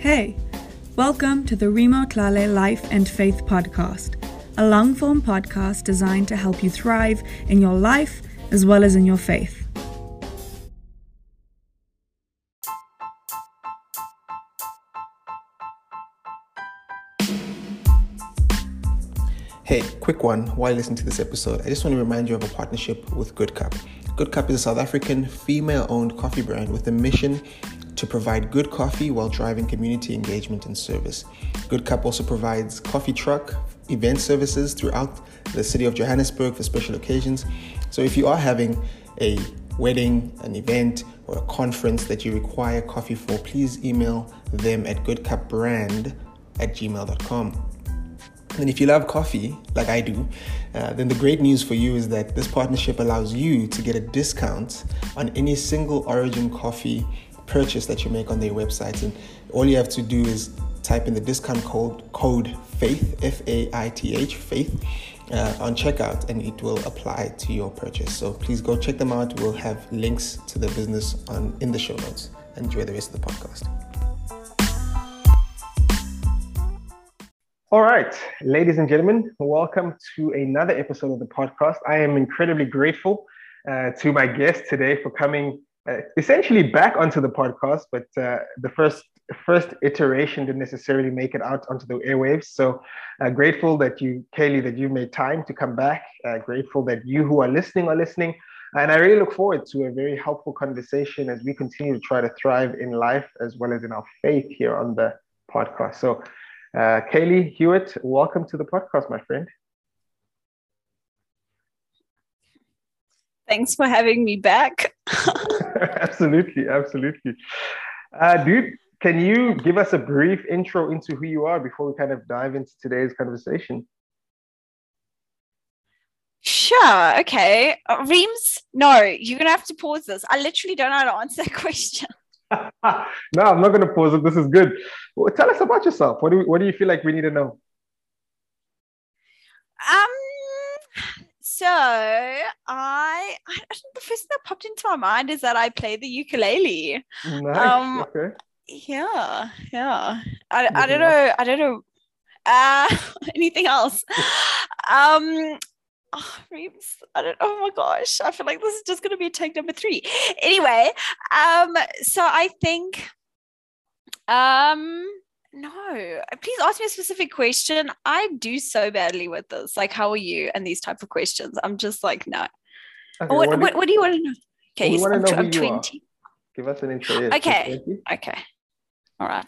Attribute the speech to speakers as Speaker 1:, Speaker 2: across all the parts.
Speaker 1: Hey, welcome to the Remo Tlale Life and Faith Podcast, a long form podcast designed to help you thrive in your life as well as in your faith.
Speaker 2: Hey, quick one while listening to this episode, I just want to remind you of a partnership with Good Cup. Good Cup is a South African female owned coffee brand with a mission to provide good coffee while driving community engagement and service. Good Cup also provides coffee truck event services throughout the city of Johannesburg for special occasions. So if you are having a wedding, an event, or a conference that you require coffee for, please email them at goodcupbrand at gmail.com. And if you love coffee, like I do, uh, then the great news for you is that this partnership allows you to get a discount on any single origin coffee purchase that you make on their website. And all you have to do is type in the discount code, code FAITH, F A I T H, FAITH, uh, on checkout, and it will apply to your purchase. So please go check them out. We'll have links to the business on in the show notes. Enjoy the rest of the podcast. All right, ladies and gentlemen, welcome to another episode of the podcast. I am incredibly grateful uh, to my guest today for coming uh, essentially back onto the podcast, but uh, the first first iteration didn't necessarily make it out onto the airwaves. So uh, grateful that you, Kaylee, that you made time to come back. Uh, grateful that you who are listening are listening. And I really look forward to a very helpful conversation as we continue to try to thrive in life as well as in our faith here on the podcast. So uh, Kaylee Hewitt, welcome to the podcast, my friend.
Speaker 3: Thanks for having me back.
Speaker 2: absolutely, absolutely. Uh, dude, can you give us a brief intro into who you are before we kind of dive into today's conversation?
Speaker 3: Sure. Okay. Uh, Reams, no, you're going to have to pause this. I literally don't know how to answer that question.
Speaker 2: no, I'm not going to pause it. This is good. Well, tell us about yourself. What do, we, what do you feel like we need to know?
Speaker 3: Um, so I, I the first thing that popped into my mind is that I play the ukulele.
Speaker 2: Nice. Um, okay.
Speaker 3: Yeah, yeah. I, I don't know. I don't know. Uh, anything else? um, oh, Reeves, I don't. Oh my gosh, I feel like this is just going to be take number three. Anyway, um, so I think, um, no, please ask me a specific question. I do so badly with this. Like, how are you? And these type of questions. I'm just like, no. Okay, what, what, what, do you want to know?
Speaker 2: Okay, well, I'm, know I'm 20. Are. Give us an intro.
Speaker 3: Okay. Okay. All right.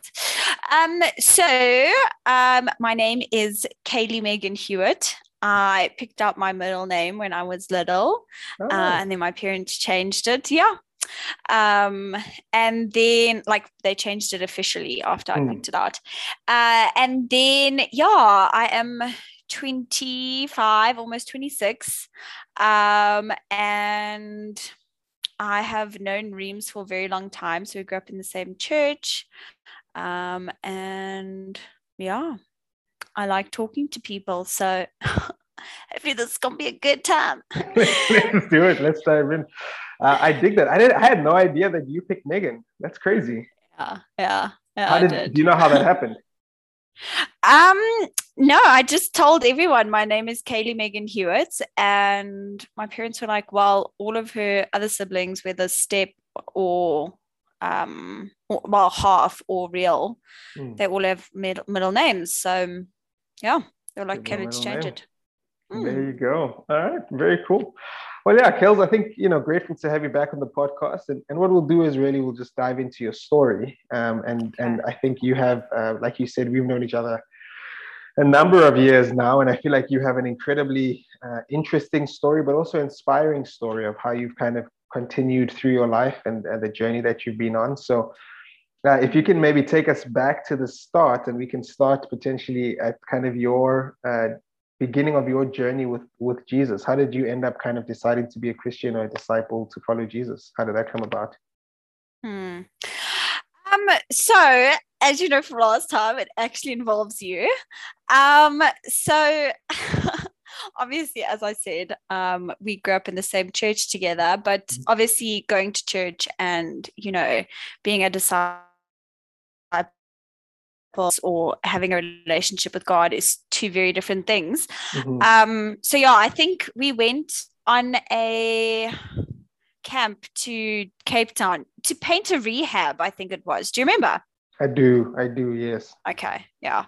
Speaker 3: Um, so um, my name is Kaylee Megan Hewitt. I picked up my middle name when I was little, uh, oh. uh, and then my parents changed it. Yeah. Um, and then, like, they changed it officially after I mm. picked it out. Uh, and then, yeah, I am 25, almost 26. Um, and I have known Reams for a very long time. So we grew up in the same church. Um, and yeah, I like talking to people. So hopefully this is gonna be a good time.
Speaker 2: Let's do it. Let's dive in. Uh, I dig that. I did. I had no idea that you picked Megan. That's crazy.
Speaker 3: Yeah, yeah. yeah
Speaker 2: how did, did, Do you know how that happened?
Speaker 3: Um, no, I just told everyone my name is Kaylee Megan Hewitt, and my parents were like, "Well, all of her other siblings, whether step or um, well, half or real, mm. they all have middle, middle names. So, yeah, they're like, okay, let's change name. it.
Speaker 2: Mm. There you go. All right, very cool. Well, yeah, Kels, I think, you know, grateful to have you back on the podcast. And, and what we'll do is really we'll just dive into your story. Um, and, okay. and I think you have, uh, like you said, we've known each other a number of years now. And I feel like you have an incredibly uh, interesting story, but also inspiring story of how you've kind of continued through your life and, and the journey that you've been on. So, uh, if you can maybe take us back to the start, and we can start potentially at kind of your uh, beginning of your journey with with Jesus. How did you end up kind of deciding to be a Christian or a disciple to follow Jesus? How did that come about?
Speaker 3: Hmm. Um, so as you know from last time, it actually involves you. Um, so obviously, as I said, um, we grew up in the same church together, but mm-hmm. obviously going to church and, you know, being a disciple or having a relationship with God is two very different things. Mm-hmm. Um, so yeah, I think we went on a camp to Cape Town to paint a rehab, I think it was. Do you remember?
Speaker 2: I do. I do, yes.
Speaker 3: Okay. Yeah.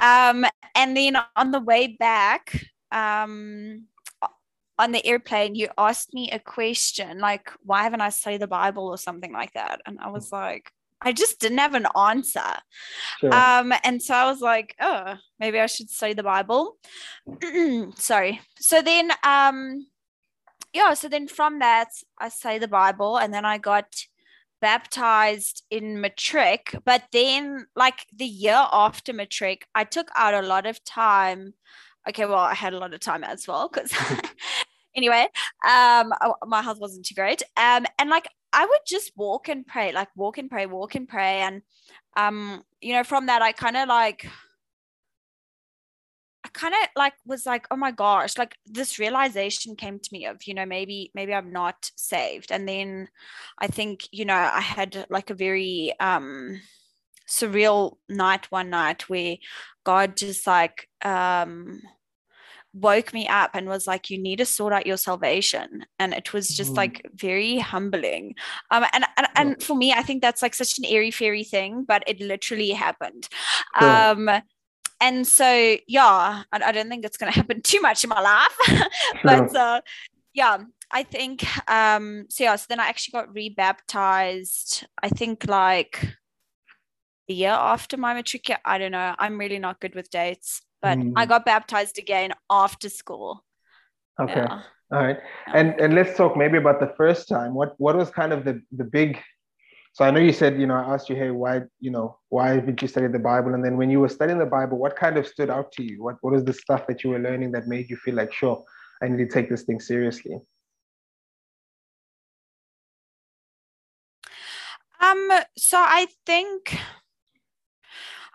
Speaker 3: Um, and then on the way back, um, on the airplane, you asked me a question like, why haven't I studied the Bible or something like that? And I was like, I just didn't have an answer. Sure. Um, and so I was like, oh, maybe I should study the Bible. Sorry. So then, um, yeah, so then from that, I studied the Bible and then I got baptized in matric. But then, like the year after matric, I took out a lot of time. Okay, well, I had a lot of time as well because anyway, um, my health wasn't too great. Um, and like I would just walk and pray, like walk and pray, walk and pray. And, um, you know, from that, I kind of like, I kind of like was like, oh my gosh, like this realization came to me of, you know, maybe, maybe I'm not saved. And then I think, you know, I had like a very, um, surreal night one night where God just like, um, woke me up and was like you need to sort out your salvation. And it was just mm. like very humbling. Um and, and and for me i think that's like such an airy fairy thing but it literally happened. Um and so yeah I, I don't think it's going to happen too much in my life but uh yeah i think um so yeah so then i actually got rebaptized i think like the year after my matric i don't know i'm really not good with dates but mm. I got baptized again after school.
Speaker 2: Okay. Yeah. All right. And and let's talk maybe about the first time. What what was kind of the the big so I know you said, you know, I asked you, hey, why, you know, why did you study the Bible? And then when you were studying the Bible, what kind of stood out to you? What what was the stuff that you were learning that made you feel like, sure, I need to take this thing seriously?
Speaker 3: Um, so I think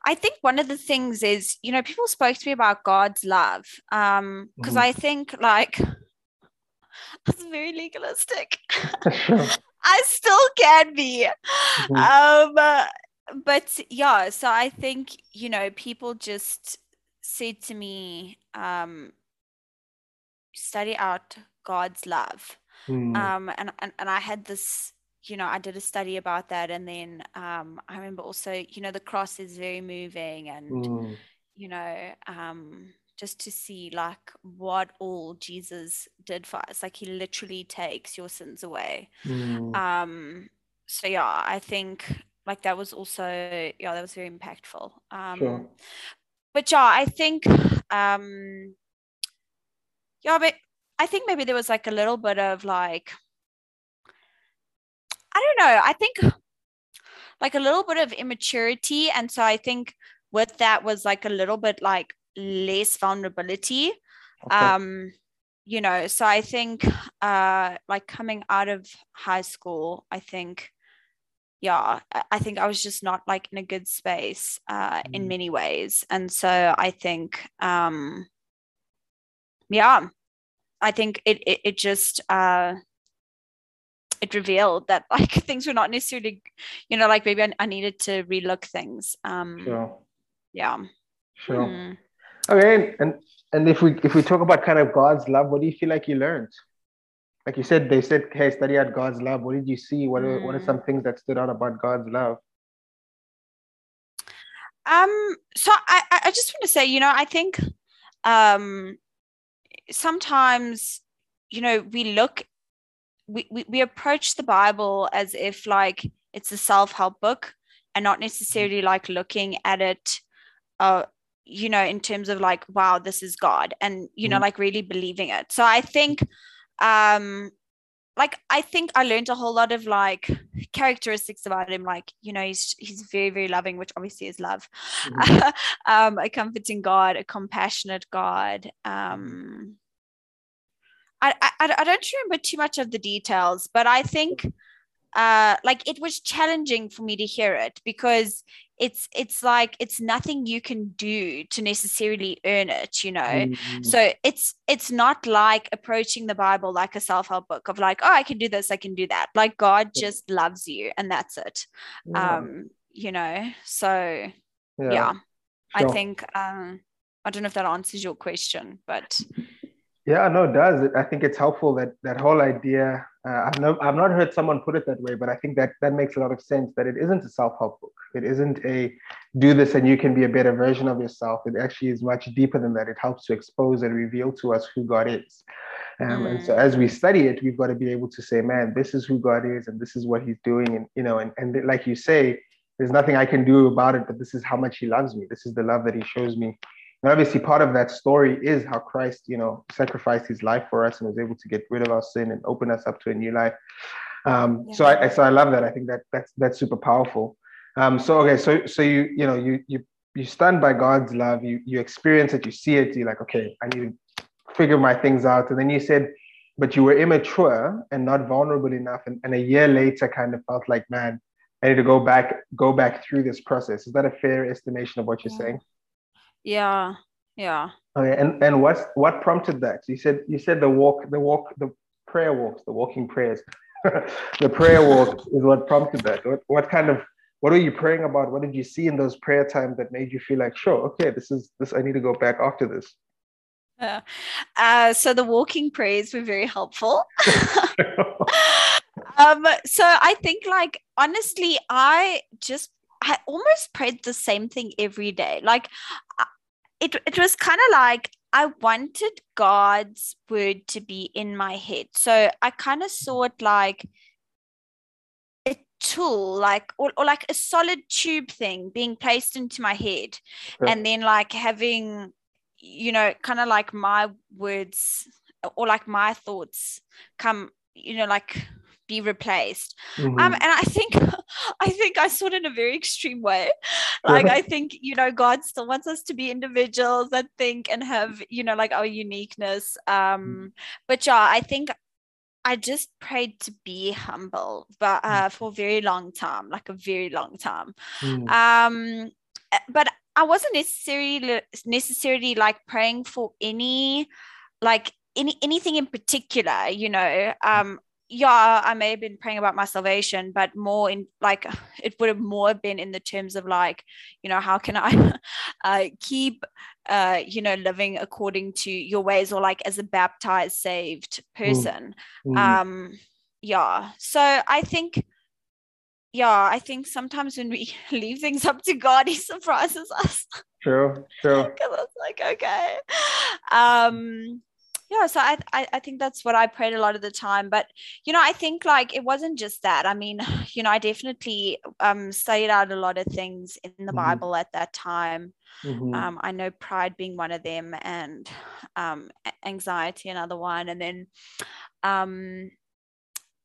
Speaker 3: I think one of the things is, you know, people spoke to me about God's love. Um, because mm-hmm. I think like that's very legalistic. I still can be. Mm-hmm. Um, but yeah, so I think, you know, people just said to me, um, study out God's love. Mm. Um, and, and and I had this you know, I did a study about that. And then um, I remember also, you know, the cross is very moving and, mm. you know, um, just to see like what all Jesus did for us. Like he literally takes your sins away. Mm. Um, so yeah, I think like that was also, yeah, that was very impactful. Um, sure. But yeah, I think, um, yeah, but I think maybe there was like a little bit of like, I don't know. I think like a little bit of immaturity. And so I think with that was like a little bit like less vulnerability. Okay. Um, you know, so I think uh like coming out of high school, I think yeah, I think I was just not like in a good space uh, mm. in many ways. And so I think, um, yeah, I think it, it, it just, uh, it revealed that like things were not necessarily, you know, like maybe I, I needed to relook things. Um, sure. Yeah.
Speaker 2: Sure. Mm. Okay, and and if we if we talk about kind of God's love, what do you feel like you learned? Like you said, they said, "Hey, study out God's love." What did you see? What are, mm. what are some mm. things that stood out about God's love?
Speaker 3: Um. So I I just want to say, you know, I think um sometimes you know we look we, we, we approach the Bible as if like it's a self-help book and not necessarily like looking at it uh you know in terms of like wow this is god and you know mm. like really believing it so i think um like i think i learned a whole lot of like characteristics about him like you know he's he's very very loving which obviously is love mm. um a comforting god a compassionate god um I, I, I don't remember too much of the details, but I think uh, like it was challenging for me to hear it because it's it's like it's nothing you can do to necessarily earn it you know mm-hmm. so it's it's not like approaching the bible like a self-help book of like oh i can do this i can do that like god just loves you and that's it yeah. um you know so yeah, yeah. Sure. I think um, I don't know if that answers your question, but
Speaker 2: yeah, no, it does. I think it's helpful that that whole idea. Uh, I've no, I've not heard someone put it that way, but I think that that makes a lot of sense. That it isn't a self-help book. It isn't a do this and you can be a better version of yourself. It actually is much deeper than that. It helps to expose and reveal to us who God is. Um, mm. And so as we study it, we've got to be able to say, man, this is who God is, and this is what He's doing, and you know, and and like you say, there's nothing I can do about it, but this is how much He loves me. This is the love that He shows me and obviously, part of that story is how Christ, you know, sacrificed his life for us and was able to get rid of our sin and open us up to a new life. Um, yeah. So I, so I love that. I think that that's that's super powerful. Um, so okay, so so you you know you you you stunned by God's love. You you experience it. You see it. You're like, okay, I need to figure my things out. And then you said, but you were immature and not vulnerable enough. And, and a year later, kind of felt like, man, I need to go back go back through this process. Is that a fair estimation of what you're yeah. saying?
Speaker 3: Yeah. Yeah.
Speaker 2: Okay. And and what what prompted that? You said you said the walk, the walk, the prayer walks, the walking prayers. the prayer walk is what prompted that. What what kind of what were you praying about? What did you see in those prayer times that made you feel like, sure, okay, this is this I need to go back after this?
Speaker 3: Uh, uh, so the walking prayers were very helpful. um, so I think like honestly, I just I almost prayed the same thing every day. Like it, it was kind of like I wanted God's word to be in my head. So I kind of saw it like a tool, like or, or like a solid tube thing being placed into my head. Okay. And then like having, you know, kind of like my words or like my thoughts come, you know, like be replaced mm-hmm. um and i think i think i saw it in a very extreme way like i think you know god still wants us to be individuals that think and have you know like our uniqueness um mm-hmm. but yeah i think I just prayed to be humble, but uh, mm. for a very long time, like a very long time. Mm. Um, eh, but I wasn't necessarily necessarily like praying for any, like any anything in particular. You know, um, yeah, I may have been praying about my salvation, but more in like it would have more been in the terms of like, you know, how can I uh, keep, uh, you know, living according to your ways or like as a baptized, saved mm. person. Mm. Um, yeah. So I think, yeah, I think sometimes when we leave things up to God, He surprises us.
Speaker 2: True, true.
Speaker 3: Because it's like, okay. Um, yeah so I, I, I think that's what i prayed a lot of the time but you know i think like it wasn't just that i mean you know i definitely um studied out a lot of things in the mm-hmm. bible at that time mm-hmm. um i know pride being one of them and um anxiety another one and then um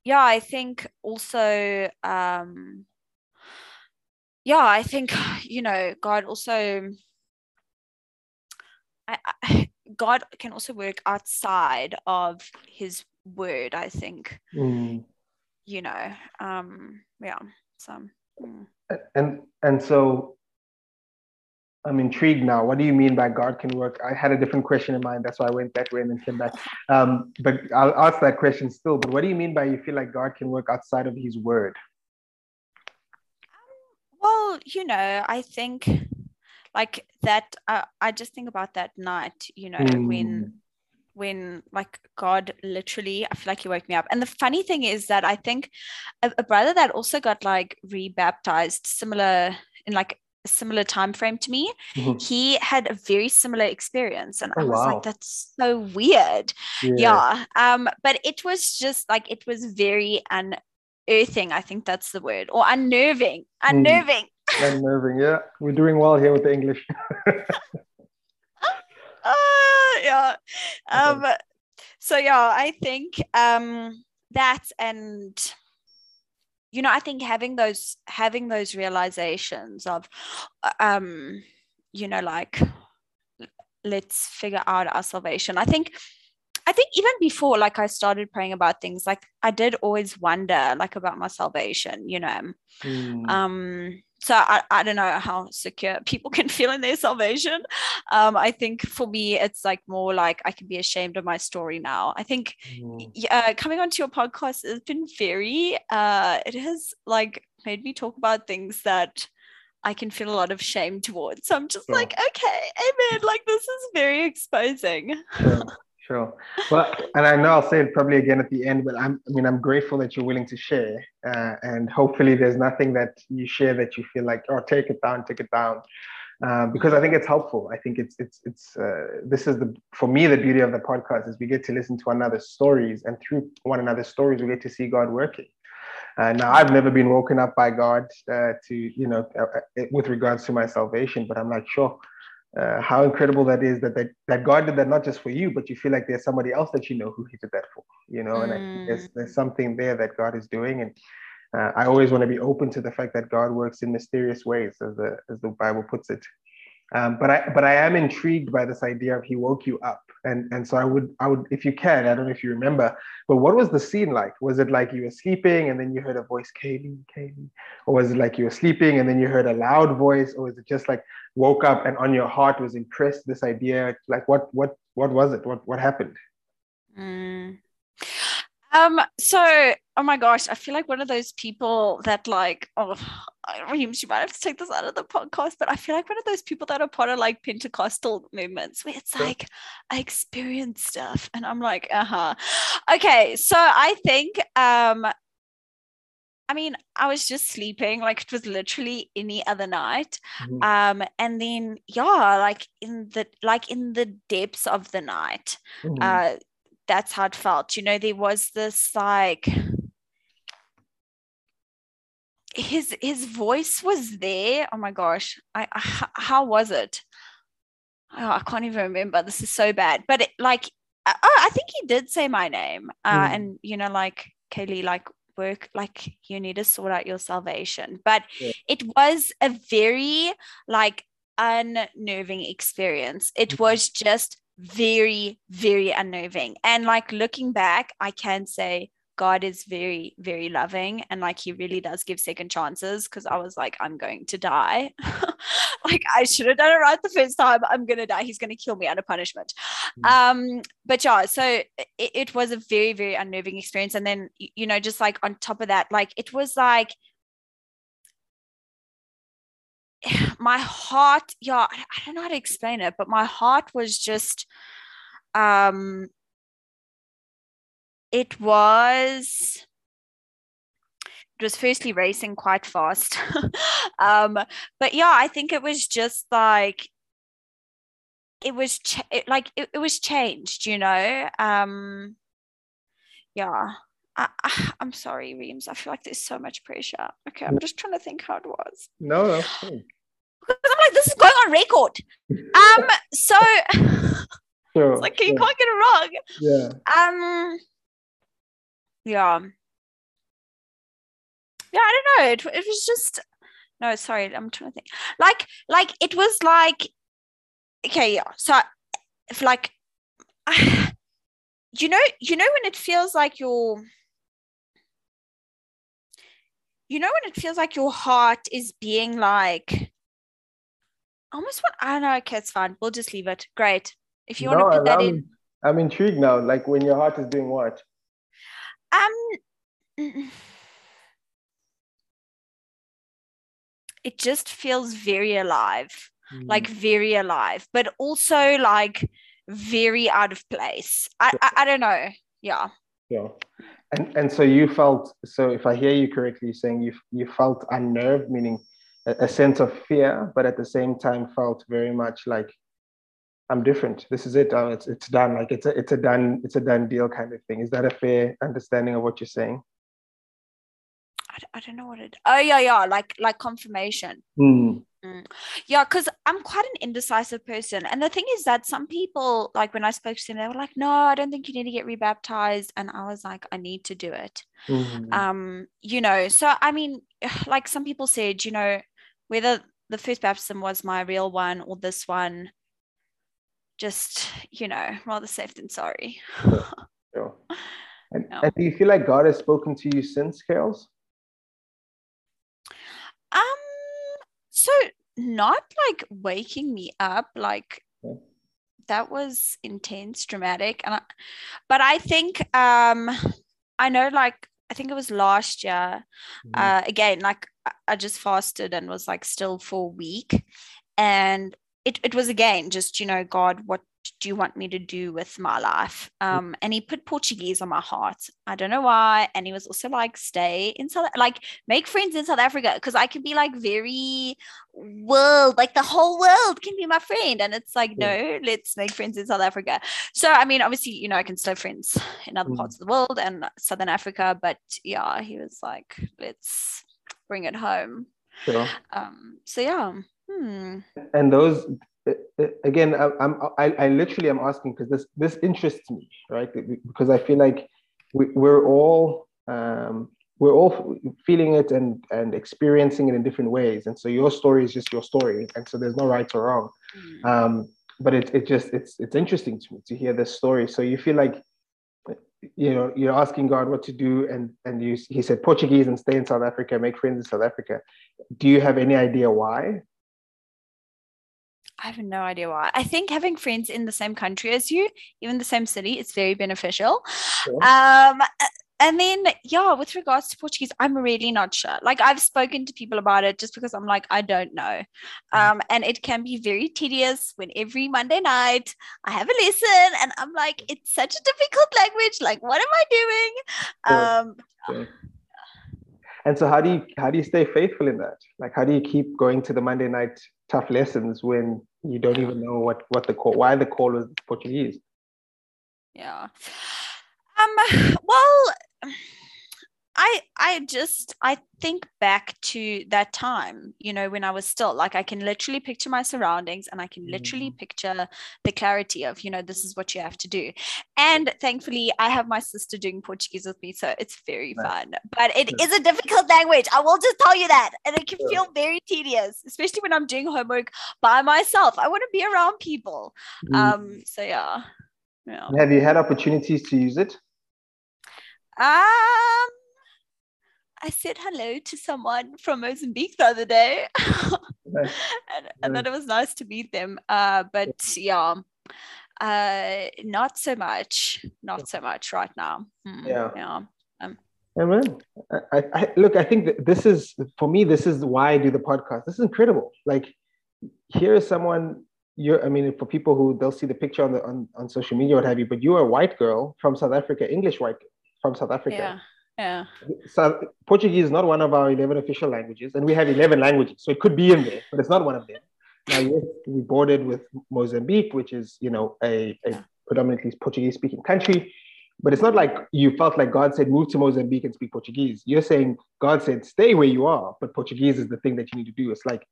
Speaker 3: yeah i think also um yeah i think you know god also I, I God can also work outside of his word, I think. Mm. You know, um, yeah. So
Speaker 2: mm. and and so I'm intrigued now. What do you mean by God can work? I had a different question in mind. That's why I went that way and then came back. Um, but I'll ask that question still. But what do you mean by you feel like God can work outside of his word?
Speaker 3: Well, you know, I think like that uh, i just think about that night you know mm. when when like god literally i feel like he woke me up and the funny thing is that i think a, a brother that also got like rebaptized similar in like a similar time frame to me mm-hmm. he had a very similar experience and oh, i was wow. like that's so weird yeah. yeah um but it was just like it was very unearthing i think that's the word or unnerving mm. unnerving
Speaker 2: unnerving. Yeah, we're doing well here with the English.
Speaker 3: uh, yeah. Um, okay. So yeah, I think um, that and you know, I think having those having those realizations of, um, you know, like let's figure out our salvation. I think I think even before like I started praying about things like I did always wonder like about my salvation, you know. Mm. Um so I, I don't know how secure people can feel in their salvation. Um, I think for me, it's like more like I can be ashamed of my story now. I think mm. uh, coming onto your podcast has been very, uh, it has like made me talk about things that I can feel a lot of shame towards. So I'm just sure. like, okay, amen. Like this is very exposing.
Speaker 2: Sure, sure. Well, and I know I'll say it probably again at the end, but I'm, I mean, I'm grateful that you're willing to share. Uh, and hopefully there's nothing that you share that you feel like, oh, take it down, take it down. Uh, because I think it's helpful. I think it's it's it's uh, this is the for me the beauty of the podcast is we get to listen to one another's stories, and through one another's stories we get to see God working. Uh, now, I've never been woken up by God uh, to, you know, uh, uh, with regards to my salvation, but I'm not sure uh, how incredible that is that, that that God did that not just for you, but you feel like there's somebody else that you know who He did that for, you know, and mm. there's, there's something there that God is doing. And uh, I always want to be open to the fact that God works in mysterious ways, as the, as the Bible puts it. Um, but I but I am intrigued by this idea of he woke you up. And and so I would I would if you can, I don't know if you remember, but what was the scene like? Was it like you were sleeping and then you heard a voice, Kaylee, Kaylee? Or was it like you were sleeping and then you heard a loud voice? Or was it just like woke up and on your heart was impressed this idea? Like what what what was it? What what happened?
Speaker 3: Mm. Um, so oh my gosh, I feel like one of those people that like, oh Reems, you might have to take this out of the podcast, but I feel like one of those people that are part of like Pentecostal movements where it's like I experience stuff and I'm like, uh-huh. Okay, so I think um I mean, I was just sleeping, like it was literally any other night. Mm-hmm. Um, and then yeah, like in the like in the depths of the night, mm-hmm. uh, that's how it felt. You know, there was this like his his voice was there. Oh my gosh, I, I how was it? Oh, I can't even remember. This is so bad. But it, like, oh, I think he did say my name, uh, mm. and you know, like Kaylee, like work, like you need to sort out your salvation. But yeah. it was a very like unnerving experience. It mm-hmm. was just very, very unnerving. And like looking back, I can say God is very, very loving and like he really does give second chances because I was like, I'm going to die. like I should have done it right the first time. I'm gonna die. He's gonna kill me under punishment. Mm. Um, but yeah, so it, it was a very, very unnerving experience. And then you know, just like on top of that, like it was like my heart, yeah, I don't know how to explain it, but my heart was just um it was it was firstly racing quite fast. Um but yeah i think it was just like it was ch- it, like it, it was changed you know? Um yeah. I, I, am sorry reams. I feel like there's so much pressure. Okay i'm just trying to think how it was.
Speaker 2: No no
Speaker 3: because i'm like this is going on record. Um so sure, like you can't get it wrong.
Speaker 2: Yeah.
Speaker 3: Um yeah yeah i don't know it, it was just no sorry i'm trying to think like like it was like okay yeah so if like you know you know when it feels like your you know when it feels like your heart is being like almost what I don't know. Okay, it's fine. We'll just leave it. Great. If you no, want to put that
Speaker 2: I'm,
Speaker 3: in.
Speaker 2: I'm intrigued now. Like when your heart is doing what?
Speaker 3: Um, it just feels very alive, mm. like very alive, but also like very out of place. I, I, I don't know. Yeah.
Speaker 2: Yeah. And and so you felt so if I hear you correctly, you're saying you you felt unnerved, meaning a, a sense of fear, but at the same time felt very much like I'm different. This is it. Oh, it's it's done. Like it's a it's a done it's a done deal kind of thing. Is that a fair understanding of what you're saying?
Speaker 3: I, I don't know what it. Oh yeah, yeah. Like like confirmation.
Speaker 2: Mm.
Speaker 3: Mm. Yeah, because I'm quite an indecisive person, and the thing is that some people, like when I spoke to them, they were like, "No, I don't think you need to get rebaptized," and I was like, "I need to do it."
Speaker 2: Mm.
Speaker 3: Um, you know, so I mean, like some people said, you know, whether the first baptism was my real one or this one just you know rather safe than sorry
Speaker 2: sure, sure. And, no. and, do you feel like god has spoken to you since carols
Speaker 3: um so not like waking me up like that was intense dramatic and I, but i think um i know like I think it was last year.
Speaker 2: Mhm.
Speaker 3: Uh, again, like I just fasted and was like still for a week, and it it was again just you know God, what do you want me to do with my life? Um, and He put Portuguese on my heart. I don't know why, and He was also like, stay in South, like make friends in South Africa because I can be like very world, like the whole world can be my friend, and it's like no, let's make friends in South Africa. So I mean, obviously, you know, I can still have friends in other
Speaker 2: Mm.
Speaker 3: parts of the world and Southern Africa, but yeah, he was like, let's bring it home.
Speaker 2: Sure.
Speaker 3: Um, so yeah. Hmm.
Speaker 2: and those again I, i'm I, I literally am asking because this this interests me right? Because i feel like we, we're all um we're all feeling it and and experiencing it in different ways. And so your story is just your story. And so there's no right or wrong.
Speaker 3: Hmm.
Speaker 2: um but it, it just it's it's interesting to me to hear this story. So you feel like you know you're asking god what to do and and you he said portuguese and stay in south africa make friends in south africa. Do you have any idea why
Speaker 3: I have no idea why. I think having friends in the same country as you, even the same city, is very beneficial.
Speaker 2: Sure.
Speaker 3: Um, and then yeah, with regards to Portuguese, I'm really not sure. Like I've spoken to people about it just because I'm like, I don't know. Um, and it can be very tedious when every Monday night I have a lesson and I'm like, it's such a difficult language. Like, what am I doing?
Speaker 2: Sure.
Speaker 3: Um,
Speaker 2: Sure. And so how do you how do you stay faithful in that? Like how do you keep going to the Monday night tough lessons when you don't even know what what the call why the call was Portuguese?
Speaker 3: yeah um well i i just i think back to that time you know when i was still like i can literally picture my surroundings and i can literally picture the clarity of you know this is what you have to do. And thankfully i have my sister doing portuguese with me so it's very fun. But it
Speaker 2: Sure.
Speaker 3: is a difficult language i will just tell you that. And it can
Speaker 2: Sure.
Speaker 3: feel very tedious especially when i'm doing homework by myself. I want to be around people.
Speaker 2: Mm.
Speaker 3: um so yeah. Yeah.
Speaker 2: Have you had opportunities to use it?
Speaker 3: Um, I said hello to someone from Mozambique the other day, and, and then it was nice to meet them. Uh, but yeah, uh, not so much, not so much right now. Hmm,
Speaker 2: Yeah.
Speaker 3: yeah.
Speaker 2: Yeah, man. I, I, look. I think that this is for me. This is why I do the podcast. This is incredible. Like, here is someone. You're. I mean, for people who they'll see the picture on the on, on social media, what have you. But you're a white girl from South Africa, English white from South Africa.
Speaker 3: Yeah, yeah,
Speaker 2: So Portuguese is not one of our 11 official languages, and we have 11 languages, so it could be in there, but it's not one of them. Now, yes, we bordered with Mozambique, which is, you know, a, a predominantly Portuguese-speaking country, but it's not like you felt like God said, move to Mozambique and speak Portuguese. You're saying God said, stay where you are, but Portuguese is the thing that you need to do. It's like,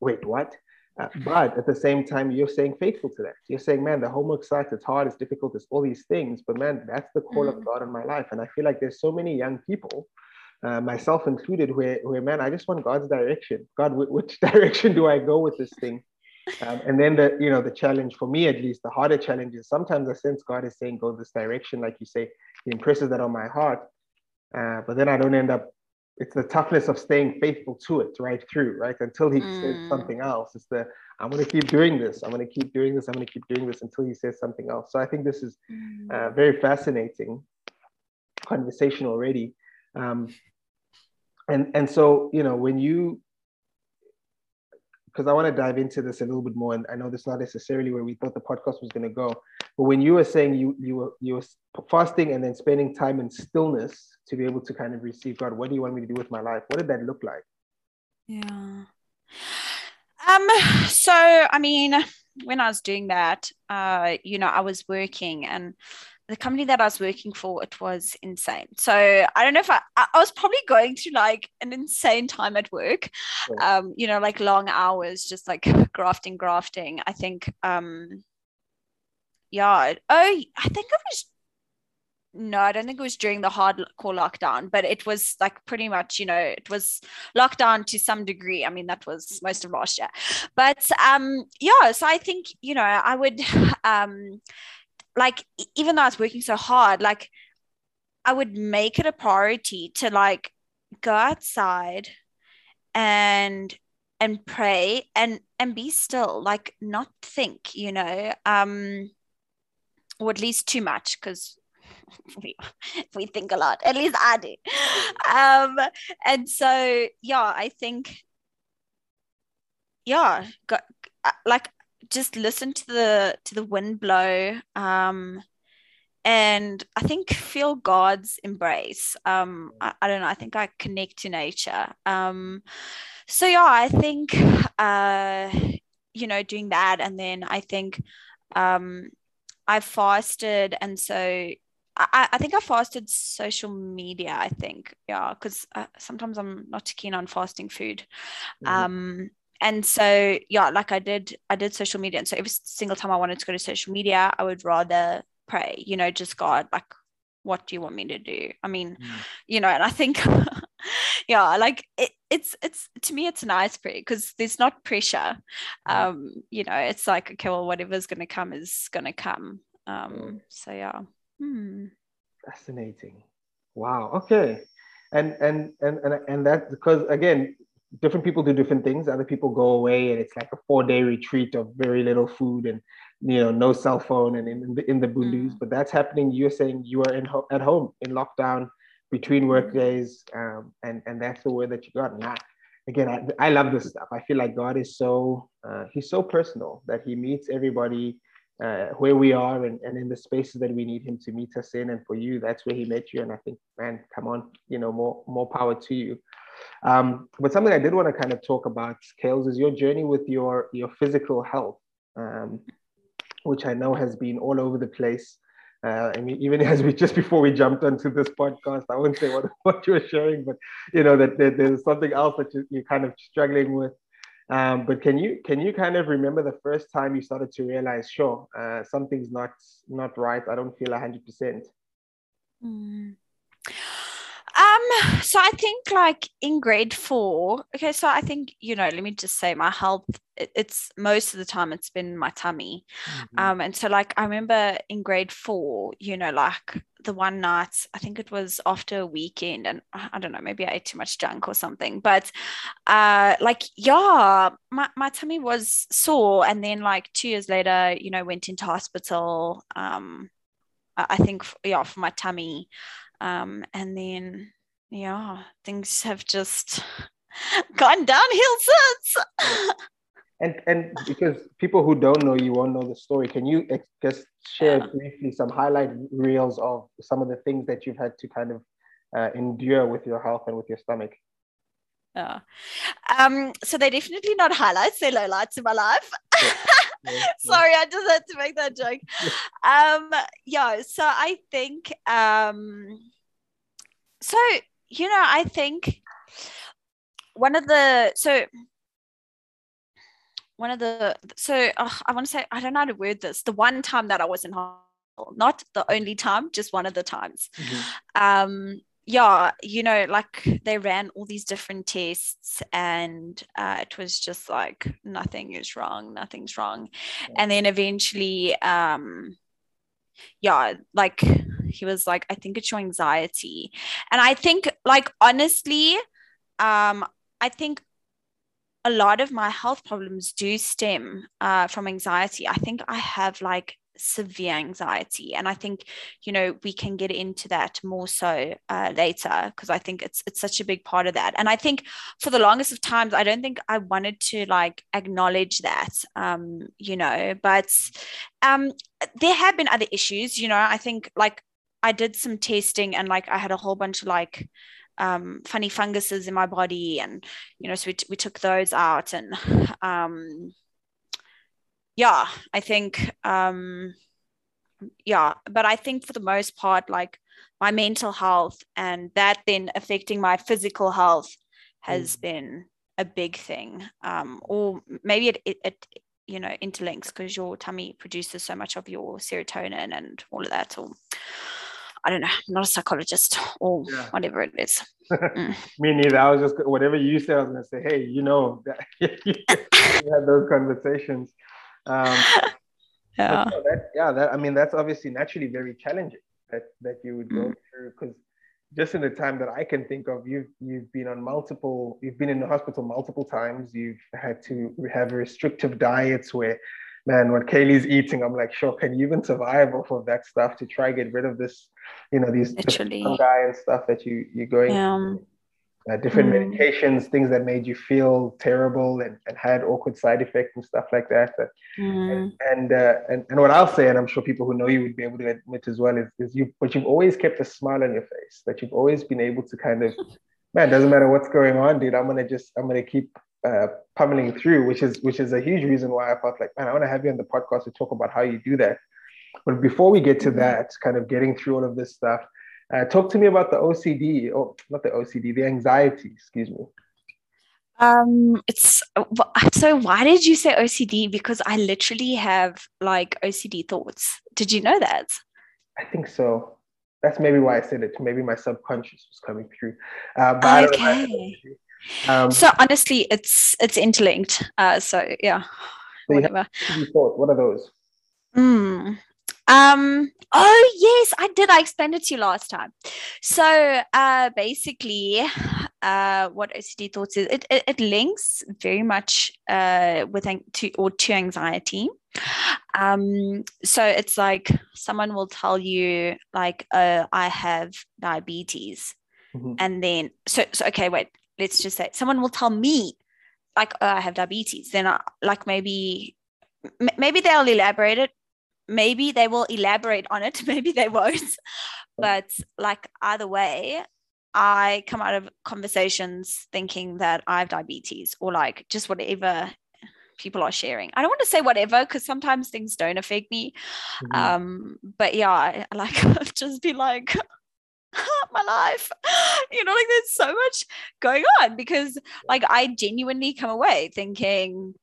Speaker 2: wait, what? Uh, but at the same time, you're saying faithful to that. You're saying, man, the homework sucks, it's hard, it's difficult, it's all these things. But man, that's the call of
Speaker 3: Mm.
Speaker 2: God in my life. And I feel like there's so many young people, uh, myself included, where, where, man, I just want God's direction. God, wh- which direction do I go with this thing? Um, and then the, you know, the challenge for me, at least, the harder challenge is sometimes I sense God is saying, go this direction. Like you say, He impresses that on my heart. Uh, but then I don't end up it's the toughness of staying faithful to it right through, right? Until he says
Speaker 3: Mm.
Speaker 2: something else. It's the I'm gonna keep doing this, I'm gonna keep doing this, I'm gonna keep doing this until he says something else. So I think this is
Speaker 3: Mm.
Speaker 2: uh, very fascinating conversation already. Um, and and so you know when you because I want to dive into this a little bit more, and I know this is not necessarily where we thought the podcast was going to go. But when you were saying you you were you were fasting and then spending time in stillness to be able to kind of receive God, what do you want me to do with my life? What did that look like?
Speaker 3: Yeah. Um, so I mean, when I was doing that, uh, you know, I was working and the company that I was working for, it was insane. So I don't know if I, I was probably going through like an insane time at work.
Speaker 2: Sure.
Speaker 3: Um, you know, like long hours, just like grafting, grafting. I think um yeah, oh I think it was no, I don't think it was during the hardcore lockdown, but it was like pretty much, you know, it was lockdown to some degree. I mean, that was most of last year. But um, yeah, so I think, you know, I would um like even though I was working so hard, like I would make it a priority to like go outside and and pray and and be still, like not think, you know, um, or at least too much because we, we think a lot. At least I do. Um, and so yeah, I think yeah, got, uh, like just listen to the to the wind blow. Um, and I think feel God's embrace. Um, I, I don't know. I think I connect to nature. Um, so yeah, I think uh, you know doing that, and then I think um, I fasted, and so I, I think I fasted social media. I think yeah, because uh, sometimes I'm not too keen on fasting food. Mm-hmm. Um, and so yeah, like I did, I did social media, and so every single time I wanted to go to social media, I would rather pray. You know, just God, like, what do you want me to do? I mean, mm. you know, and I think yeah like it, it's it's to me it's nice prayer because there's not pressure um you know it's like okay well whatever's going to come is going to come um so yeah hmm.
Speaker 2: fascinating wow okay and and and and, and that because again different people do different things other people go away and it's like a four day retreat of very little food and you know no cell phone and in, the in the bundus mm. but that's happening you're saying you are in ho- at home in lockdown between work days, um, and and that's the word that you got. And I, again, I, I love this stuff. I feel like God is so uh, He's so personal that He meets everybody uh, where we are and, and in the spaces that we need Him to meet us in. And for you, that's where He met you. And I think, man, come on, you know, more more power to you. Um, but something I did want to kind of talk about, Kales, is your journey with your your physical health, um, which I know has been all over the place. Uh, I mean, even as we just before we jumped onto this podcast, I wouldn't say what, what you were sharing, but you know that, there's something else that you, you're kind of struggling with. Um, but can you can you kind of remember the first time you started to realize, sure, uh, something's not not right. I don't feel hundred percent.
Speaker 3: Um, so I think like in grade four, okay, so I think, you know, let me just say my health, it, it's most of the time it's been my tummy. Mm-hmm. Um, and so like I remember in grade four, you know, like the one night, I think it was after a weekend, and I don't know, maybe I ate too much junk or something, but uh like yeah, my, my tummy was sore. And then like two years later, you know, went into hospital. Um I think yeah, for my tummy um, and then yeah things have just gone downhill since
Speaker 2: and and because people who don't know you won't know the story can you ex- just share yeah. briefly some highlight reels of some of the things that you've had to kind of uh, endure with your health and with your stomach
Speaker 3: yeah um so they're definitely not highlights they're lowlights in my life yeah. Yeah, Sorry, I just had to make that joke. Um, yeah, so I think um so you know, I think one of the so one of the so oh, I want to say I don't know how to word this. The one time that I was in hospital, not the only time, just one of the times. Mm-hmm. Um, yeah, you know, like they ran all these different tests, and uh, it was just like nothing is wrong, nothing's wrong, yeah. and then eventually, um, yeah, like he was like, I think it's your anxiety. And I think, like, honestly, um, I think a lot of my health problems do stem uh, from anxiety. I think I have like severe anxiety and i think you know we can get into that more so uh, later because i think it's it's such a big part of that and i think for the longest of times i don't think i wanted to like acknowledge that um you know but um there have been other issues you know i think like I did some testing and like I had a whole bunch of like um, funny funguses in my body, and you know, so we, t- we took those out, and um, yeah, I think um, yeah, but I think for the most part, like my mental health and that then affecting my physical health has mm. been a big thing, um, or maybe it, it, it you know interlinks because your tummy produces so much of your serotonin and all of that. Or I don't know, I'm not a psychologist or yeah. whatever it is.
Speaker 2: Mm. Me neither. I was just whatever you said. I was gonna say, hey, you know, that you had those conversations. Um, yeah, that, yeah. That I mean, that's obviously naturally very challenging that that you would go mm. through because just in the time that I can think of, you've you've been on multiple, you've been in the hospital multiple times. You've had to have restrictive diets where man, when Kaylee's eating, I'm like, sure, can you even survive off of that stuff to try get rid of this, you know, these fungi and stuff that you you're going
Speaker 3: Yeah.
Speaker 2: uh, different
Speaker 3: Mm.
Speaker 2: medications, things that made you feel terrible and, and had awkward side effects and stuff like that. Uh,
Speaker 3: Mm.
Speaker 2: And, uh, and and what I'll say, and I'm sure people who know you would be able to admit as well, is, is you but you've always kept a smile on your face. That you've always been able to kind of, man, doesn't matter what's going on, dude. I'm gonna just I'm gonna keep uh, pummeling through, which is which is a huge reason why I felt like, man, I want to have you on the podcast to talk about how you do that. But before we get to that, kind of getting through all of this stuff, uh, talk to me about the OCD, or not the OCD, the anxiety. Excuse me.
Speaker 3: Um, it's so. Why did you say OCD? Because I literally have like OCD thoughts. Did you know that?
Speaker 2: I think so. That's maybe why I said it. Maybe my subconscious was coming through. Uh, but I don't know if I said
Speaker 3: Okay.
Speaker 2: Um,
Speaker 3: So honestly, it's it's interlinked. Uh, so yeah,
Speaker 2: So
Speaker 3: whatever.
Speaker 2: Thought, what are those?
Speaker 3: Mm. Um, oh yes, I did. I explained it to you last time. So uh basically uh what OCD thoughts is it, it, it links very much uh with to or to anxiety. Um so it's like someone will tell you like "Oh, I have diabetes
Speaker 2: Mhm.
Speaker 3: and then so so okay wait let's just say someone will tell me like oh, I have diabetes then I like maybe m- maybe they'll elaborate it. Maybe they will elaborate on it. Maybe they won't. But like either way i come out of conversations thinking that i have diabetes or like just whatever people are sharing. I don't want to say whatever because sometimes things don't affect me.
Speaker 2: Mhm.
Speaker 3: um but yeah like I've just be like my life you know like there's so much going on because like i genuinely come away thinking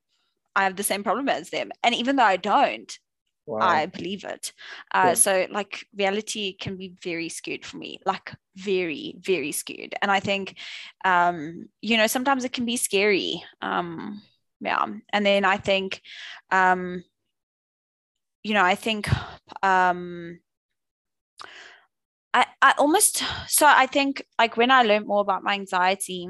Speaker 3: i have the same problem as them and even though i don't
Speaker 2: wow.
Speaker 3: I believe it. Uh,
Speaker 2: Yeah.
Speaker 3: So, like, reality can be very skewed for me, like, very, very skewed. And I think, um, you know, sometimes it can be scary. Um, yeah. And then I think, um, you know, I think, um, I, I almost, so I think, like, when I learned more about my anxiety,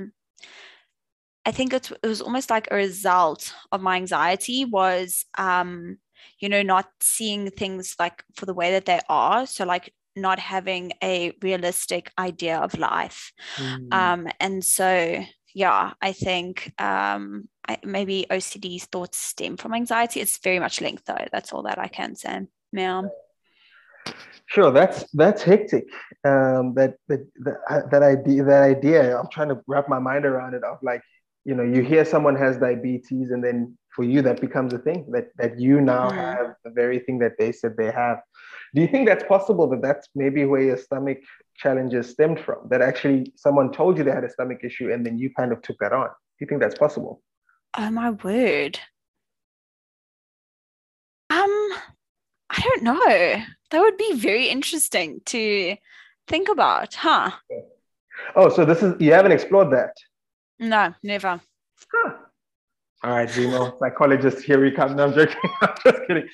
Speaker 3: I think it, it was almost like a result of my anxiety was, um, you know, not seeing things like for the way that they are. So, like, not having a realistic idea of life.
Speaker 2: Mm.
Speaker 3: Um, and so, yeah, I think um, I, maybe OCD's thoughts stem from anxiety. It's very much linked, though. That's all that I can say. Yeah.
Speaker 2: Sure, that's that's hectic. Um, that that that, that idea that idea. I'm trying to wrap my mind around it. Of like, you know, you hear someone has diabetes, and then for you that becomes a thing that that you now
Speaker 3: Mhm.
Speaker 2: have the very thing that they said they have. Do you think that's possible? That that's maybe where your stomach challenges stemmed from? That actually someone told you they had a stomach issue, and then you kind of took that on. Do you think that's possible?
Speaker 3: Oh, my word. Um, I don't know. That would be very interesting to think about, huh?
Speaker 2: Oh, so this is you haven't explored that.
Speaker 3: No, never.
Speaker 2: Huh. All right, Remo, psychologist, here we come. No, I'm joking. I'm just kidding.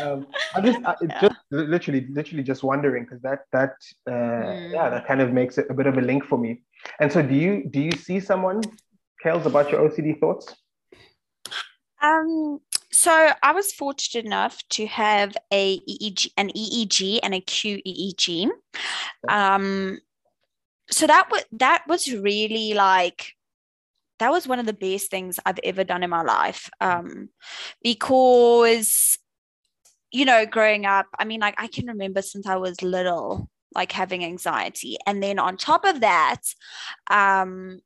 Speaker 2: Um, I just, I,
Speaker 3: Yeah.
Speaker 2: just literally, literally just wondering because that, that, uh, yeah, that kind of makes it a bit of a link for me. And so, do you, do you see someone, Kales, about your OCD thoughts?
Speaker 3: Um, so I was fortunate enough to have a EEG, an EEG and a QEEG. Um, so that was that was really like that was one of the best things I've ever done in my life. Um, because you know, growing up, I mean, like I can remember since I was little, like having anxiety, and then on top of that, um,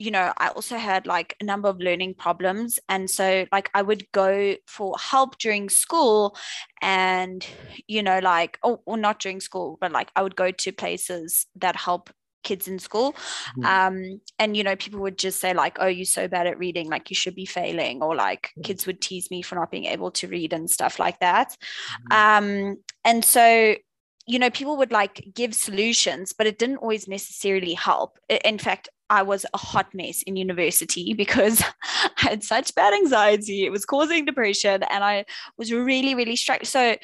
Speaker 3: you know, I also had like a number of learning problems. And so, like, I would go for help during school and, you know, like, or, or not during school, but like I would go to places that help kids in school.
Speaker 2: Mhm.
Speaker 3: Um, and, you know, people would just say, like, oh, you're so bad at reading, like, you should be failing. Or like kids would tease me for not being able to read and stuff like that. Um, and so, you know, people would like give solutions, but it didn't always necessarily help. In fact, I was a hot mess in university because I had such bad anxiety. It was causing depression and I was really, really stressed. So,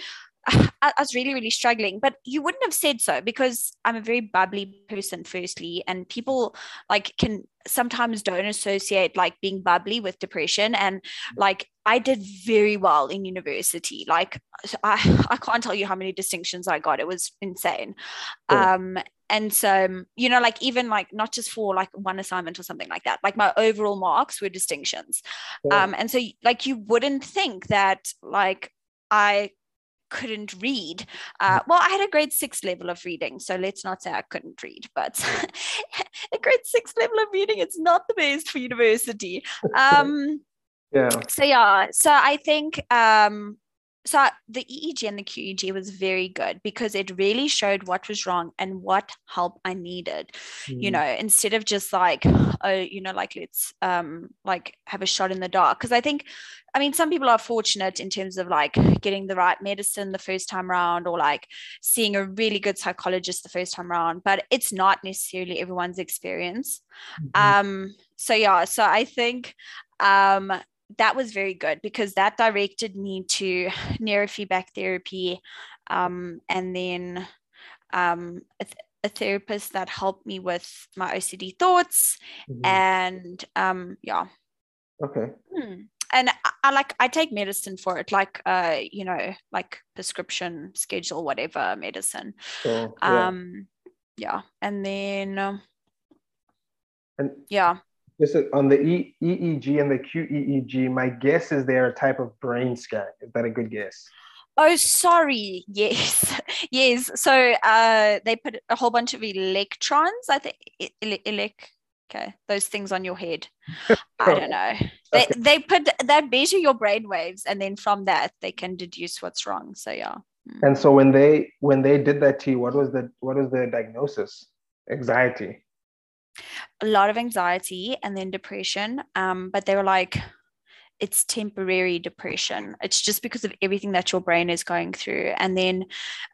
Speaker 3: I, I was really, really struggling. But you wouldn't have said so because I'm a very bubbly person, firstly, and people like can sometimes don't associate like being bubbly with depression and like i did very well in university like i i can't tell you how many distinctions i got. It was insane. Um and so you know like even like not just for like one assignment or something like that like my overall marks were distinctions. Um and so like you wouldn't think that like i couldn't read. Uh, well, I had a grade six level of reading, so let's not say I couldn't read, but a grade six level of reading it's not the best for university. Um,
Speaker 2: yeah.
Speaker 3: So yeah, so I think um, so the EEG and the QEEG was very good because it really showed what was wrong and what help I needed. Mm. You know, instead of just like, oh, you know, like let's um like have a shot in the dark. Because I think, I mean, some people are fortunate in terms of like getting the right medicine the first time around or like seeing a really good psychologist the first time around, but it's not necessarily everyone's experience. Mm-hmm. Um, so yeah, so I think um that was very good because that directed me to neurofeedback therapy um, and then um, a, th- a, therapist that helped me with my OCD thoughts mm-hmm. and um, yeah.
Speaker 2: Okay.
Speaker 3: Hmm. And I, I, like I take medicine for it, like uh, you know, like prescription schedule, whatever medicine.
Speaker 2: yeah. Um,
Speaker 3: yeah, and then. Uh,
Speaker 2: and
Speaker 3: yeah
Speaker 2: just on the e- EEG and the QEEG, my guess is they're a type of brain scan. Is that a good guess?
Speaker 3: Oh, sorry. Yes, yes. So uh, they put a whole bunch of electrons. I think ele- elec. Okay, those things on your head. I don't know. They okay. they put that measure your brain waves, and then from that they can deduce what's wrong. So yeah.
Speaker 2: Hmm. And so when they when they did that to you, what was the what was the diagnosis? Anxiety
Speaker 3: a lot of anxiety and then depression. Um, but they were like, it's temporary depression. It's just because of everything that your brain is going through. And then,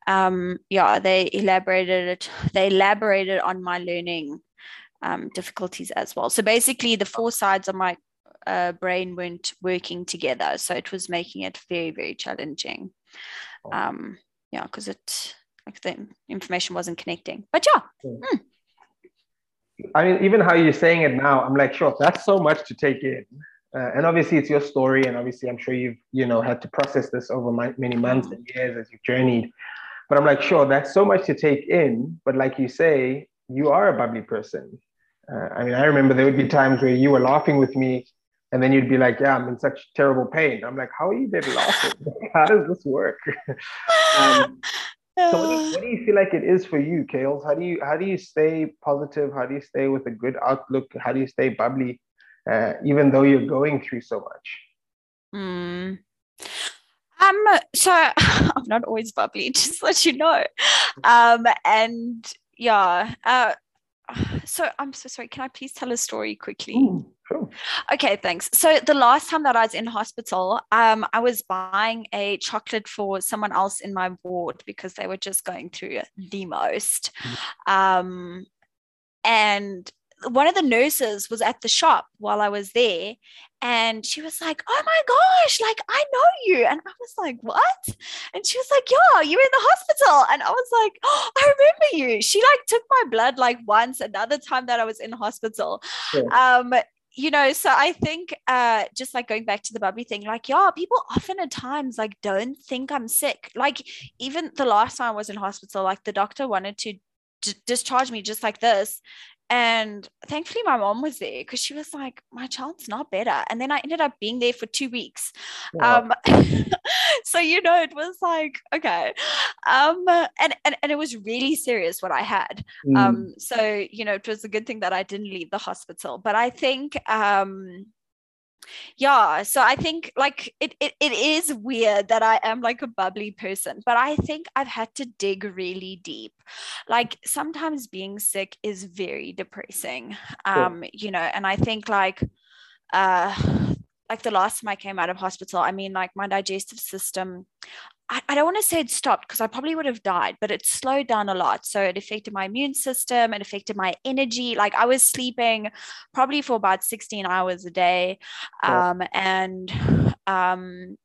Speaker 3: um, yeah, they elaborated it. They elaborated on my learning um, difficulties as well. So basically, the four sides of my uh, brain weren't working together. So it was making it very, very challenging. Oh. Um, yeah, because it like the information wasn't connecting. But yeah. Mm.
Speaker 2: I mean, even how you're saying it now, I'm like, sure, that's so much to take in. Uh, and obviously, it's your story, and obviously, I'm sure you've you know had to process this over my, many months and years as you've journeyed. But I'm like, sure, that's so much to take in. But like you say, you are a bubbly person. Uh, I mean, I remember there would be times where you were laughing with me, and then you'd be like, "Yeah, I'm in such terrible pain." I'm like, "How are you there laughing? how does this work?" um, so what do, you, what do, you, feel like it is for you, Kales? How do you how do you stay positive? How do you stay with a good outlook? How do you stay bubbly, uh, even though you're going through so much?
Speaker 3: Mm. Um, so I'm not always bubbly, just let you know. Um, and yeah, uh, so I'm so sorry. Can I please tell a story quickly?
Speaker 2: Ooh, sure.
Speaker 3: Okay, thanks. So the last time that I was in hospital, um, I was buying a chocolate for someone else in my ward because they were just going through the most. Mm. Um, and one of the nurses was at the shop while I was there and she was like, Oh my gosh, like I know you. And I was like, What? And she was like, Yeah, you're in the hospital. And I was like, oh, I remember you. She like took my blood like once, another time that I was in hospital. Yeah. Um, you know, so I think uh just like going back to the bubbly thing, like, yeah, people often at times like don't think I'm sick. Like, even the last time I was in hospital, like the doctor wanted to discharge me just like this and thankfully, my mom was there because she was like, My child's not better. And then I ended up being there for two weeks. Um, so, you know, it was like, okay. Um, and, and, and it was really serious what I had. Mm. Um, so, you know, it was a good thing that I didn't leave the hospital. But I think, um, yeah so i think like it, it it is weird that i am like a bubbly person but i think i've had to dig really deep. Like sometimes being sick is very depressing um you know and i think like uh like the last time I came out of hospital, I mean, like my digestive system, I, I don't want to say it stopped because I probably would have died, but it slowed down a lot. So it affected my immune system, it affected my energy. Like I was sleeping probably for about 16 hours a day. Um, and, um,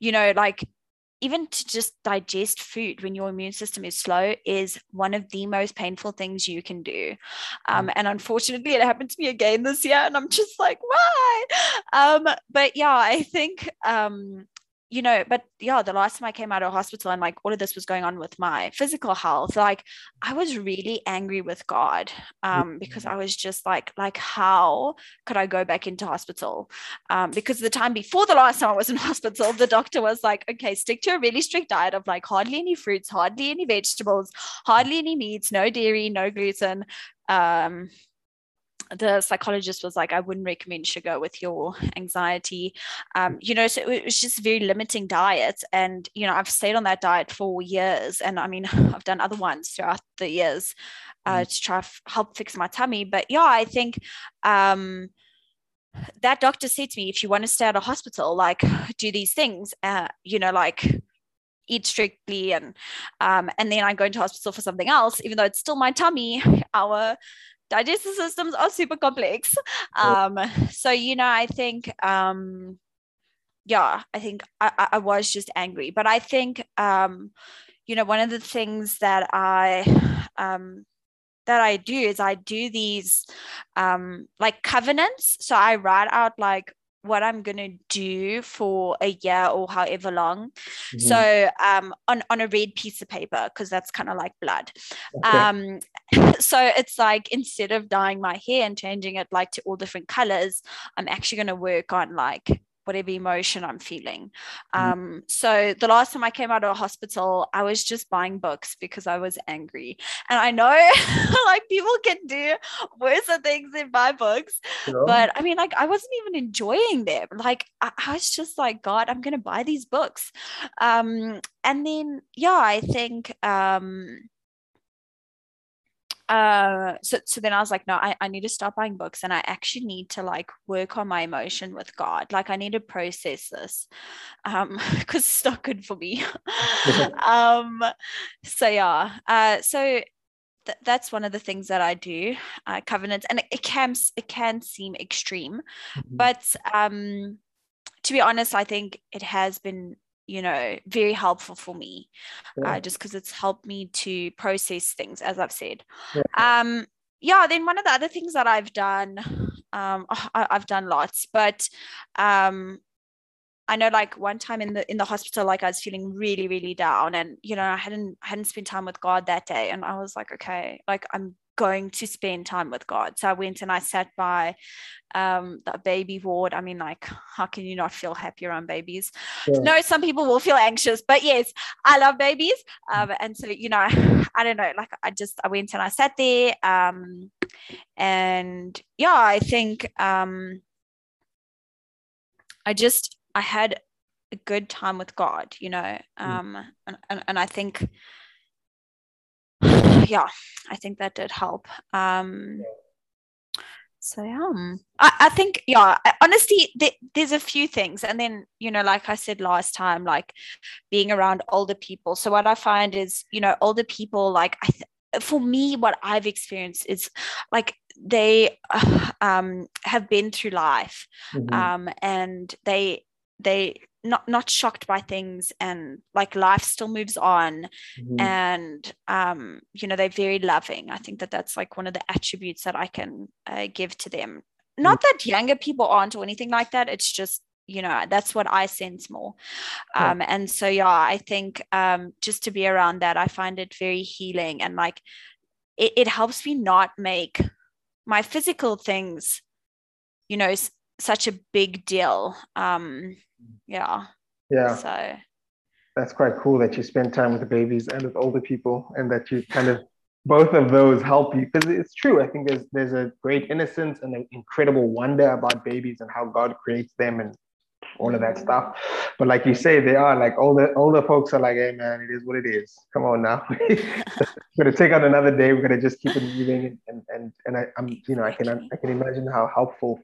Speaker 3: you know, like even to just digest food when your immune system is slow is one of the most painful things you can do. Um, mm. and unfortunately, it happened to me again this year, and I'm just like, why? Um, but yeah, I think um, you know, but yeah, the last time I came out of hospital and like all of this was going on with my physical health, like I was really angry with God um, because I was just like, like how could I go back into hospital? Um, because the time before the last time I was in hospital, the doctor was like, okay, stick to a really strict diet of like hardly any fruits, hardly any vegetables, hardly any meats, no dairy, no gluten. Um, the psychologist was like, I wouldn't recommend sugar with your anxiety. Um, you know, so it was just very limiting diet. And, you know, I've stayed on that diet for years. And I mean, I've done other ones throughout the years uh, mm. to try f- help fix my tummy. But yeah, I think um, that doctor said to me, if you want to stay at a hospital, like do these things, uh, you know, like eat strictly and um, and then I go into hospital for something else, even though it's still my tummy, our digestive systems are super complex. Um, so you know, I think um, yeah, I think I, I was just angry, but I think um, you know, one of the things that I um that I do is I do these um like covenants. So I write out like what I'm gonna do for a year or however long. Mm-hmm. So um, on on a red piece of paper because that's kind of like blood. Okay. Um, so it's like instead of dyeing my hair and changing it like to all different colors, I'm actually gonna work on like whatever emotion I'm feeling. Mm-hmm. Um, so the last time I came out of a hospital, I was just buying books because I was angry. And I know like people can do worse things than buy books. Sure. But I mean, like I wasn't even enjoying them. Like I, I was just like, God, I'm gonna buy these books. Um, and then yeah, I think um uh so so then i was like no I, I need to stop buying books and i actually need to like work on my emotion with god like i need to process this um because it's not good for me um so yeah uh so th- that's one of the things that i do uh, covenants and it, it can it can seem extreme mm-hmm. but um to be honest i think it has been you know very helpful for me yeah. uh, just because it's helped me to process things as i've said yeah. um yeah then one of the other things that i've done um I, have done lots but um I know like one time in the in the hospital, like I was feeling really, really down. And you know, I hadn't hadn't spent time with God that day. And I was like, okay, like I'm going to spend time with God. So I went and I sat by um, the baby ward. I mean, like, how can you not feel happy around babies? Yeah. No, some people will feel anxious, but yes, I love babies. Um, and so, you know, I don't know, like, I just, I went and I sat there. Um, and yeah, I think um, I just, I had a good time with God, you know, mm. um, mm. and, and, and I think yeah, I think that did help. Um, so yeah, um, I, I think yeah, honestly, th- there's a few things, and then you know, like I said last time, like being around older people. So what I find is, you know, older people, like I, th- for me, what I've experienced is like they um, have been through life, mm-hmm. um, and they they not not shocked by things and like life still moves on mm-hmm. and um you know they're very loving. I think that that's like one of the attributes that i can uh, give to them. Not mm-hmm. that younger people aren't or anything like that. It's just you know that's what i sense more. Um and so yeah i think um just to be around that i find it very healing and like it, it helps me not make my physical things you know such a big deal. Um yeah.
Speaker 2: Yeah.
Speaker 3: So.
Speaker 2: That's quite cool that you spend time with the babies and with older people and that you kind of both of those help you. Because it's true. I think there's there's a great innocence and an incredible wonder about babies and how god creates them and all of that mm-hmm. stuff. But like you say they are like all older older folks are like hey man it is what it is. Come on now. We're gonna take out another day. We're gonna just keep it moving and and and I, i'm you know i can i can imagine how helpful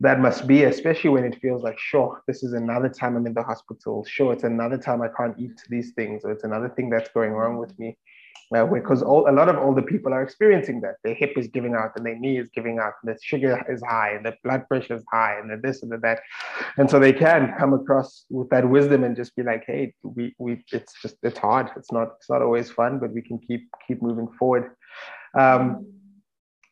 Speaker 2: that must be, especially when it feels like, sure, this is another time I'm in the hospital. Sure, it's another time I can't eat these things, or it's another thing that's going wrong with me. uh, because all, a lot of older people are experiencing that. Their hip is giving out and their knee is giving out, and the sugar is high, and the blood pressure is high, and this and that. And so they can come across with that wisdom and just be like, hey, we, we it's just it's hard. It's not it's not always fun, but we can keep keep moving forward. Um,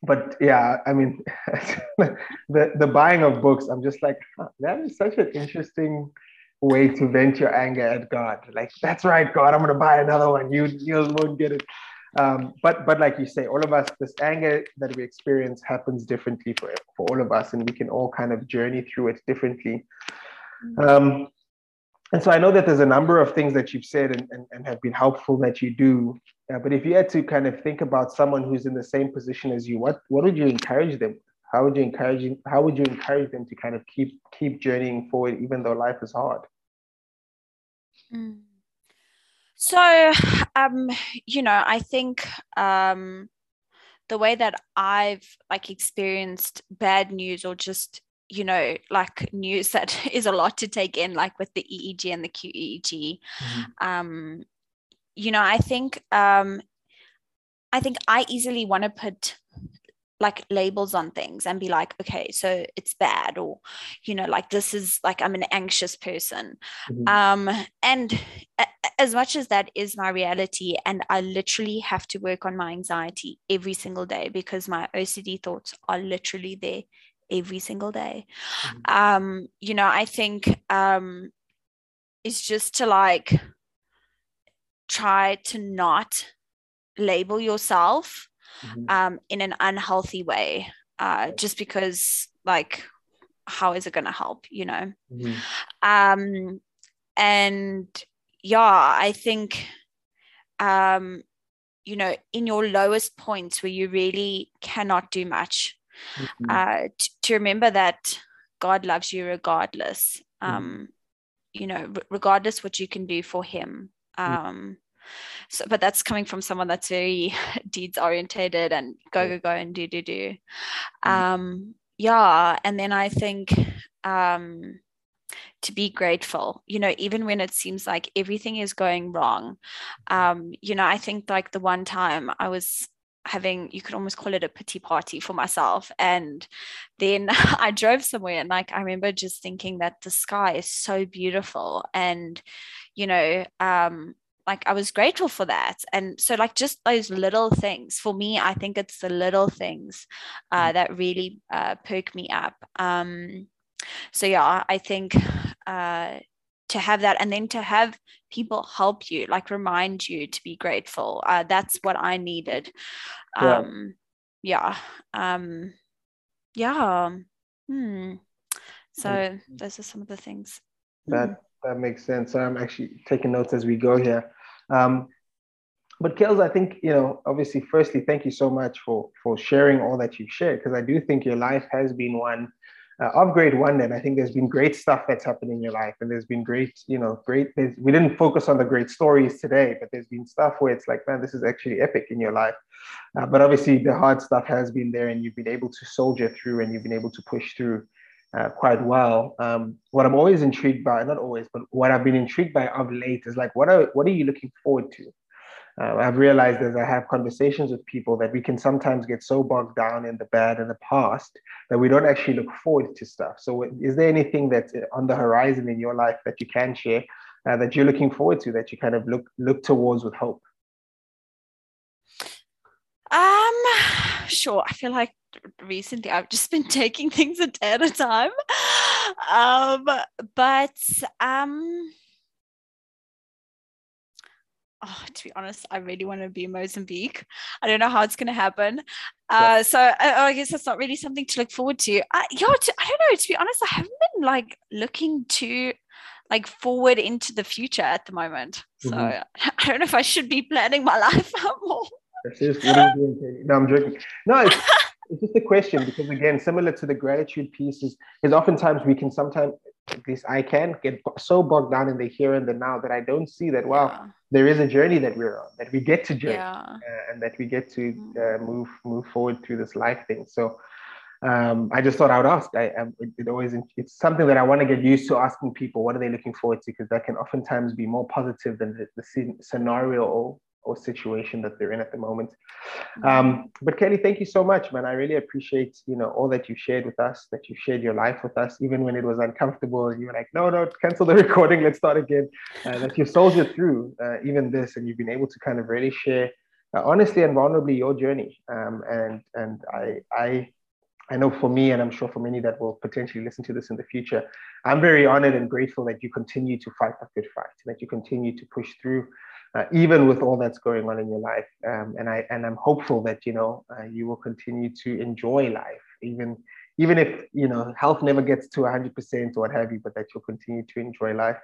Speaker 2: but yeah, I mean, the the buying of books, I'm just like, that is such an interesting way to vent your anger at God. Like, that's right, God, I'm gonna buy another one. You you won't get it. Um, but but like you say, all of us, this anger that we experience happens differently for for all of us, and we can all kind of journey through it differently. Mm-hmm. Um, and so I know that there's a number of things that you've said and, and, and have been helpful that you do. Uh, but if you had to kind of think about someone who's in the same position as you, what what would you encourage them? How would you encourage how would you encourage them to kind of keep keep journeying forward even though life is hard?
Speaker 3: Mm. So, um, you know, I think um, the way that I've like experienced bad news or just you know like news that is a lot to take in, like with the EEG and the QEEG. Mm-hmm. Um, you know, I think um, I think I easily want to put like labels on things and be like okay so it's bad or you know like this is like i'm an anxious person mm-hmm. um and as much as that is my reality and i literally have to work on my anxiety every single day because my ocd thoughts are literally there every single day mm-hmm. um you know i think um it's just to like try to not label yourself mm-hmm. um, in an unhealthy way, uh, just because, like, how is it going to help, you know? Mm-hmm. Um, and yeah, I think, um, you know, in your lowest points where you really cannot do much, mm-hmm. uh, t- to remember that God loves you regardless. Mm-hmm. Um, you know, r- regardless what you can do for Him. Mm-hmm. Um, so but that's coming from someone that's very deeds orientated and go go go and do do do mm-hmm. um yeah and then i think um to be grateful you know even when it seems like everything is going wrong um you know i think like the one time i was having you could almost call it a pity party for myself and then i drove somewhere and like i remember just thinking that the sky is so beautiful and you know um like I was grateful for that. And so like just those little things for me, I think it's the little things uh, mm. that really uh, perk me up. Um, so yeah, I think uh, to have that and then to have people help you, like remind you to be grateful. Uh, that's what I needed. Um, yeah. Yeah. Um, yeah. Hmm. So those are some of the things.
Speaker 2: That hmm that makes sense. I'm actually taking notes as we go here. Um, but Kels, I think you know, obviously, firstly, thank you so much for for sharing all that you've shared because I do think your life has been one uh, of great wonder, and I think there's been great stuff that's happened in your life, and there's been great, you know, great. We didn't focus on the great stories today, but there's been stuff where it's like, man, this is actually epic in your life. Uh, but obviously, the hard stuff has been there, and you've been able to soldier through, and you've been able to push through uh, quite well. Um, what I'm always intrigued by, not always, but what I've been intrigued by of late is like, what are what are you looking forward to? Uh, I've realized as I have conversations with people that we can sometimes get so bogged down in the bad and the past that we don't actually look forward to stuff. So, is there anything that's on the horizon in your life that you can share uh, that you're looking forward to that you kind of look look towards with hope?
Speaker 3: Um, sure. I feel like recently I've just been taking things a day at a time. Um, but um, oh, to be honest, I really want to be in Mozambique. I don't know how it's going to happen. Uh, so I, I, guess that's not really something to look forward to. Uh, yeah, to, I don't know. To be honest, I haven't been like looking to like forward into the future at the moment. So mm-hmm. I don't know if I should be planning my life out more.
Speaker 2: That's just what are you doing? No, I'm joking. No, it's, it's just a question because again, similar to the gratitude pieces, is oftentimes we can sometimes at least I can get so bogged down in the here and the now that I don't see that wow, yeah. there is a journey that we're on, that we get to journey, yeah. uh, and that we get to mm-hmm. uh, move move forward through this life thing. So. Um, I just thought I would ask. I, I it, it, always it's something that I want to get used to asking people what are they looking forward to because that can oftentimes be more positive than the, the scenario or situation that they're in at the moment. Mm-hmm. Um, but Kelly, thank you so much, man. I really appreciate you know all that you shared with us, that you shared your life with us, even when it was uncomfortable. And You were like, no, no, cancel the recording, let's start again. Uh, that you soldiered through uh, even this, and you've been able to kind of really share uh, honestly and vulnerably your journey. Um, and and I I I know for me, and I'm sure for many that will potentially listen to this in the future, I'm very honored and grateful that you continue to fight that good fight, that you continue to push through, uh, even with all that's going on in your life. Um, and I and I'm hopeful that you know uh, you will continue to enjoy life, even even if you know health never gets to 100% or what have you, but that you'll continue to enjoy life.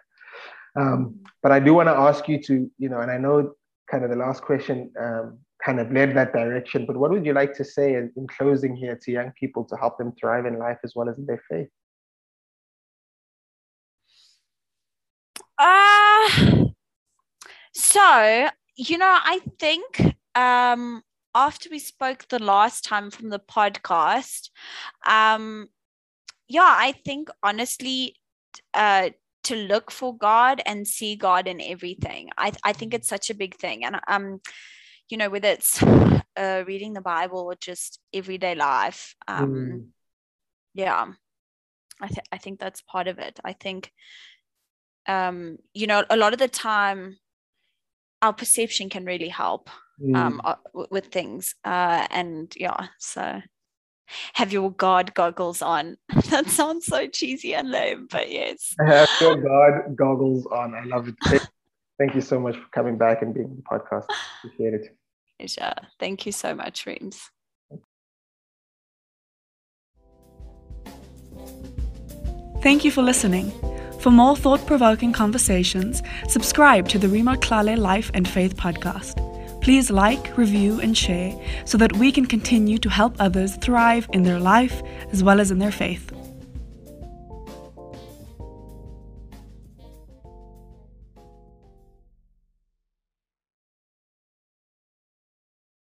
Speaker 2: Um, but I do want to ask you to, you know, and I know kind of the last question um, kind of led that direction. But what would you like to say in, in closing here to young people to help them thrive in life as well as in their faith?
Speaker 3: Uh, so, you know, I think um, after we spoke the last time from the podcast, um, yeah, I think honestly, uh, to look for God and see God in everything. I, I think it's such a big thing. And, um, you know, whether it's uh, reading the Bible or just everyday life, um, mm. yeah, I, th- I think that's part of it. I think, um, you know, a lot of the time, our perception can really help mm. um, uh, with things. Uh, and yeah, so have your God goggles on. that sounds so cheesy and lame, but yes.
Speaker 2: Have your God goggles on. I love it. Thank you so much for coming back and being on the podcast. Appreciate it.
Speaker 3: Pleasure. Thank you so much, Reams.
Speaker 1: Thank you for listening. For more thought provoking conversations, subscribe to the Remo Tlale Life and Faith podcast. Please like, review, and share so that we can continue to help others thrive in their life as well as in their faith.